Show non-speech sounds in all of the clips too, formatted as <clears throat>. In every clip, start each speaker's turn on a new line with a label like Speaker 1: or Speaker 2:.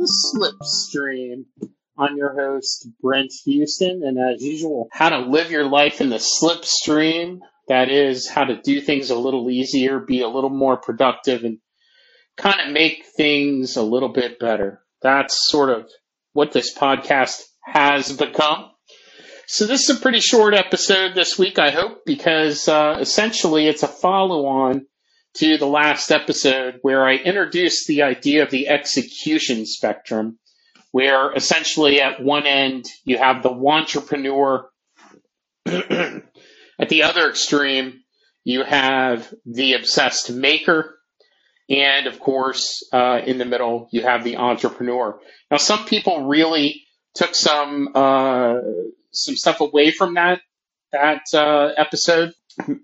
Speaker 1: the Slipstream. I'm your host, Brent Houston, and as usual, how to live your life in the slipstream. That is, how to do things a little easier, be a little more productive, and kind of make things a little bit better. That's sort of what this podcast has become. So this is a pretty short episode this week, I hope, because uh, essentially it's a follow-on to the last episode where I introduced the idea of the execution spectrum where essentially at one end you have the wantrepreneur. <clears throat> at the other extreme, you have the obsessed maker. And of course, uh, in the middle, you have the entrepreneur. Now, some people really took some uh, some stuff away from that that uh, episode.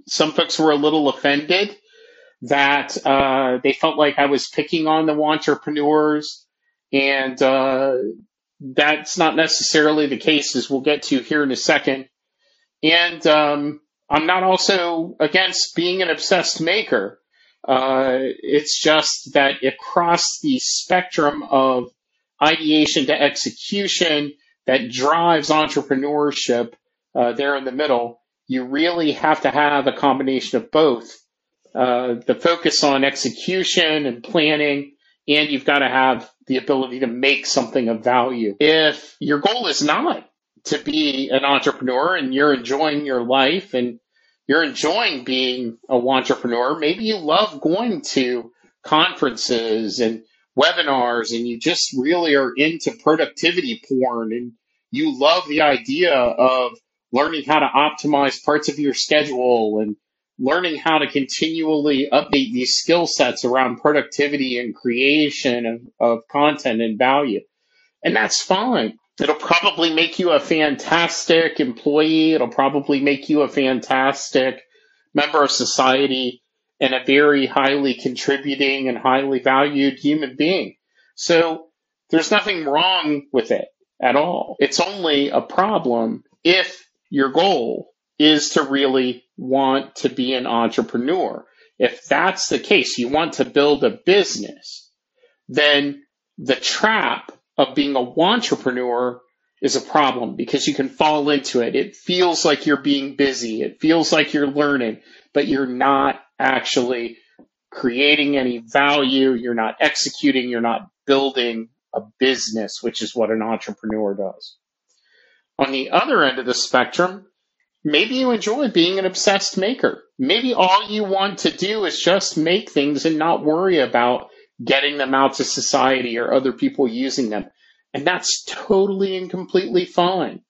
Speaker 1: Some folks were a little offended that uh, they felt like I was picking on the entrepreneurs and uh, that's not necessarily the case, as we'll get to here in a second. And um, I'm not also against being an obsessed maker. Uh, it's just that across the spectrum of ideation to execution that drives entrepreneurship uh, there in the middle, you really have to have a combination of both. Uh, the focus on execution and planning and you've got to have the ability to make something of value. If your goal is not to be an entrepreneur and you're enjoying your life and you're enjoying being a wantrepreneur, maybe you love going to conferences and webinars and you just really are into productivity porn and you love the idea of learning how to optimize parts of your schedule and learning how to continually update these skill sets around productivity and creation of, of content and value. And that's fine. It'll probably make you a fantastic employee. It'll probably make you a fantastic member of society and a very highly contributing and highly valued human being. So there's nothing wrong with it at all. It's only a problem if your goal is to really want to be an entrepreneur. If that's the case, you want to build a business, then the trap of being a wantrepreneur is a problem because you can fall into it. It feels like you're being busy. It feels like you're learning, but you're not actually creating any value. You're not executing. You're not building a business, which is what an entrepreneur does. On the other end of the spectrum, maybe you enjoy being an obsessed maker. Maybe all you want to do is just make things and not worry about getting them out to society or other people using them. And that's totally and completely fine.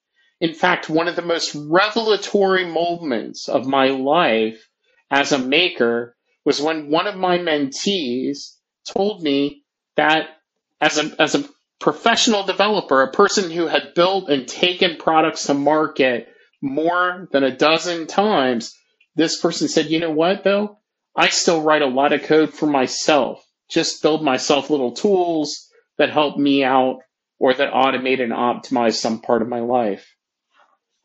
Speaker 1: In fact, one of the most revelatory moments of my life as a maker was when one of my mentees told me that as a, as a professional developer, a person who had built and taken products to market more than a dozen times, this person said, you know what though? I still write a lot of code for myself. Just build myself little tools that help me out or that automate and optimize some part of my life.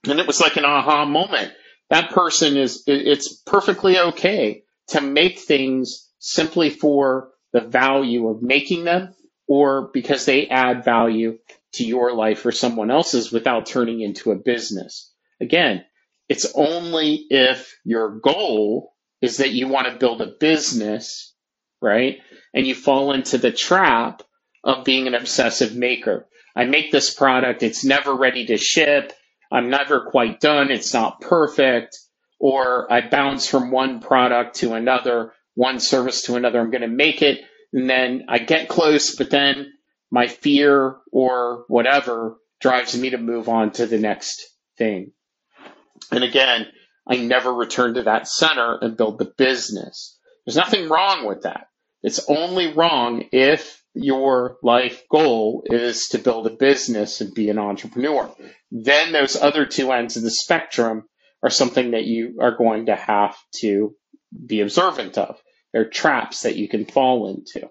Speaker 1: And it was like an aha moment. That person is, it's perfectly okay to make things simply for the value of making them or because they add value to your life or someone else's without turning into a business. Again, it's only if your goal is that you want to build a business, right? And you fall into the trap of being an obsessive maker. I make this product, it's never ready to ship. I'm never quite done. It's not perfect. Or I bounce from one product to another, one service to another. I'm going to make it. And then I get close, but then my fear or whatever drives me to move on to the next thing. And again, I never return to that center and build the business. There's nothing wrong with that. It's only wrong if your life goal is to build a business and be an entrepreneur. Then those other two ends of the spectrum are something that you are going to have to be observant of. They're traps that you can fall into.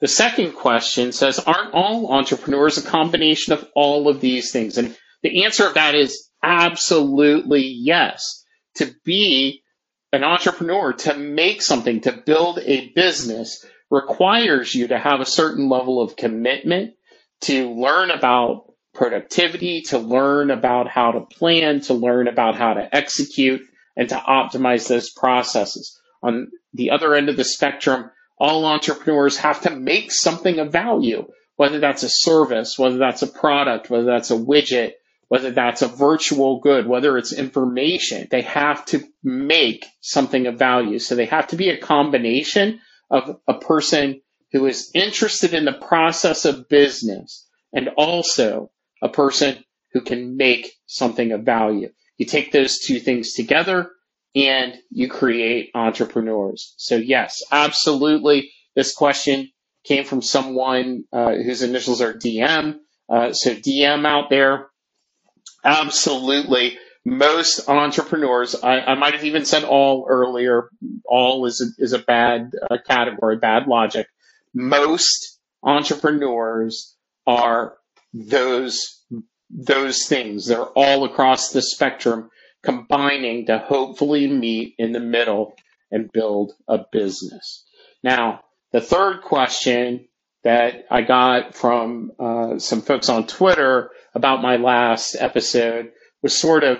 Speaker 1: The second question says, aren't all entrepreneurs a combination of all of these things? And the answer of that is Absolutely yes. To be an entrepreneur, to make something, to build a business requires you to have a certain level of commitment to learn about productivity, to learn about how to plan, to learn about how to execute, and to optimize those processes. On the other end of the spectrum, all entrepreneurs have to make something of value, whether that's a service, whether that's a product, whether that's a widget, whether that's a virtual good, whether it's information. They have to make something of value. So they have to be a combination of a person who is interested in the process of business and also a person who can make something of value. You take those two things together and you create entrepreneurs. So yes, absolutely. This question came from someone uh, whose initials are DM. Uh, so DM out there, absolutely. Most entrepreneurs, I, I, might have even said all earlier. All is a, is a bad uh, category, bad logic. Most entrepreneurs are those those things. They're all across the spectrum, combining to hopefully meet in the middle and build a business. Now, the third question that I got from uh, some folks on Twitter about my last episode was sort of,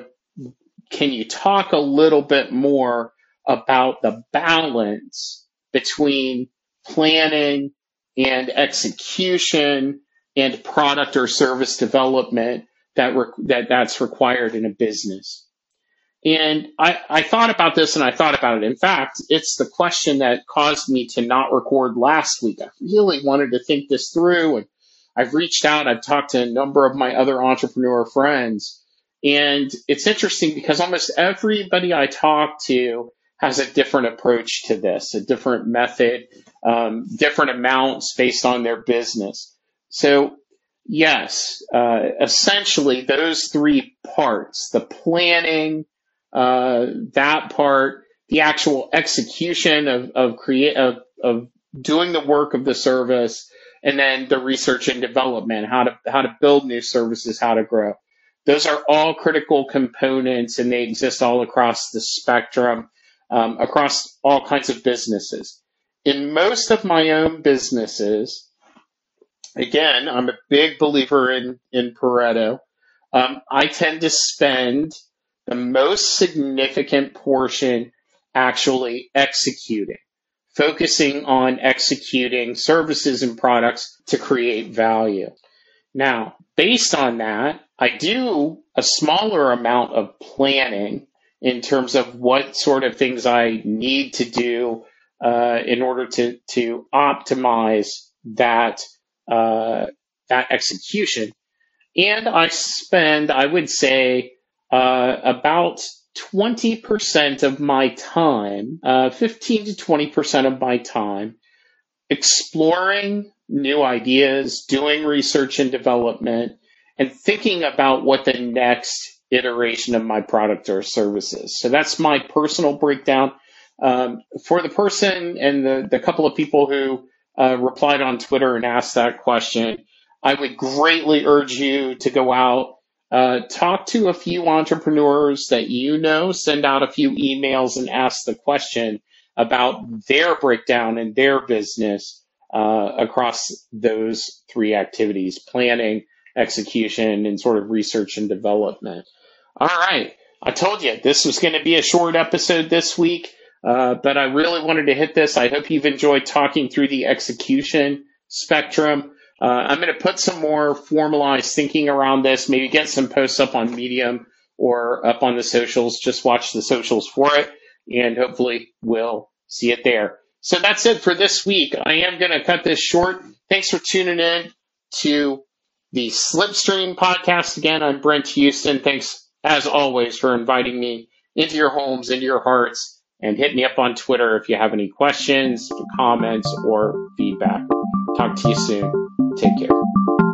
Speaker 1: can you talk a little bit more about the balance between planning and execution and product or service development that, re- that that's required in a business. And I, I thought about this and I thought about it. In fact, it's the question that caused me to not record last week. I really wanted to think this through and I've reached out. I've talked to a number of my other entrepreneur friends and it's interesting because almost everybody I talk to has a different approach to this, a different method, um, different amounts based on their business. So yes, uh, essentially those three parts, the planning, uh, that part, the actual execution of, of create, of, of doing the work of the service, and then the research and development, how to, how to build new services, how to grow. Those are all critical components and they exist all across the spectrum, um, across all kinds of businesses. In most of my own businesses, again, I'm a big believer in, in Pareto. Um, I tend to spend the most significant portion actually executing, focusing on executing services and products to create value. Now, based on that, I do a smaller amount of planning in terms of what sort of things I need to do uh, in order to to optimize that uh, that execution. And I spend, I would say, uh, about 20% of my time, uh, 15 to 20% of my time, exploring new ideas, doing research and development, and thinking about what the next iteration of my product or service is. So that's my personal breakdown. Um, for the person and the, the couple of people who uh, replied on Twitter and asked that question, I would greatly urge you to go out, uh, talk to a few entrepreneurs that you know, send out a few emails and ask the question about their breakdown in their business uh, across those three activities planning, execution, and sort of research and development. All right. I told you this was going to be a short episode this week. Uh, but I really wanted to hit this. I hope you've enjoyed talking through the execution spectrum. Uh, I'm going to put some more formalized thinking around this, maybe get some posts up on Medium or up on the socials. Just watch the socials for it, and hopefully we'll see it there. So that's it for this week. I am going to cut this short. Thanks for tuning in to the Slipstream podcast. Again, I'm Brent Houston. Thanks, as always, for inviting me into your homes, into your hearts and hit me up on Twitter if you have any questions, comments, or feedback. Talk to you soon. Take care.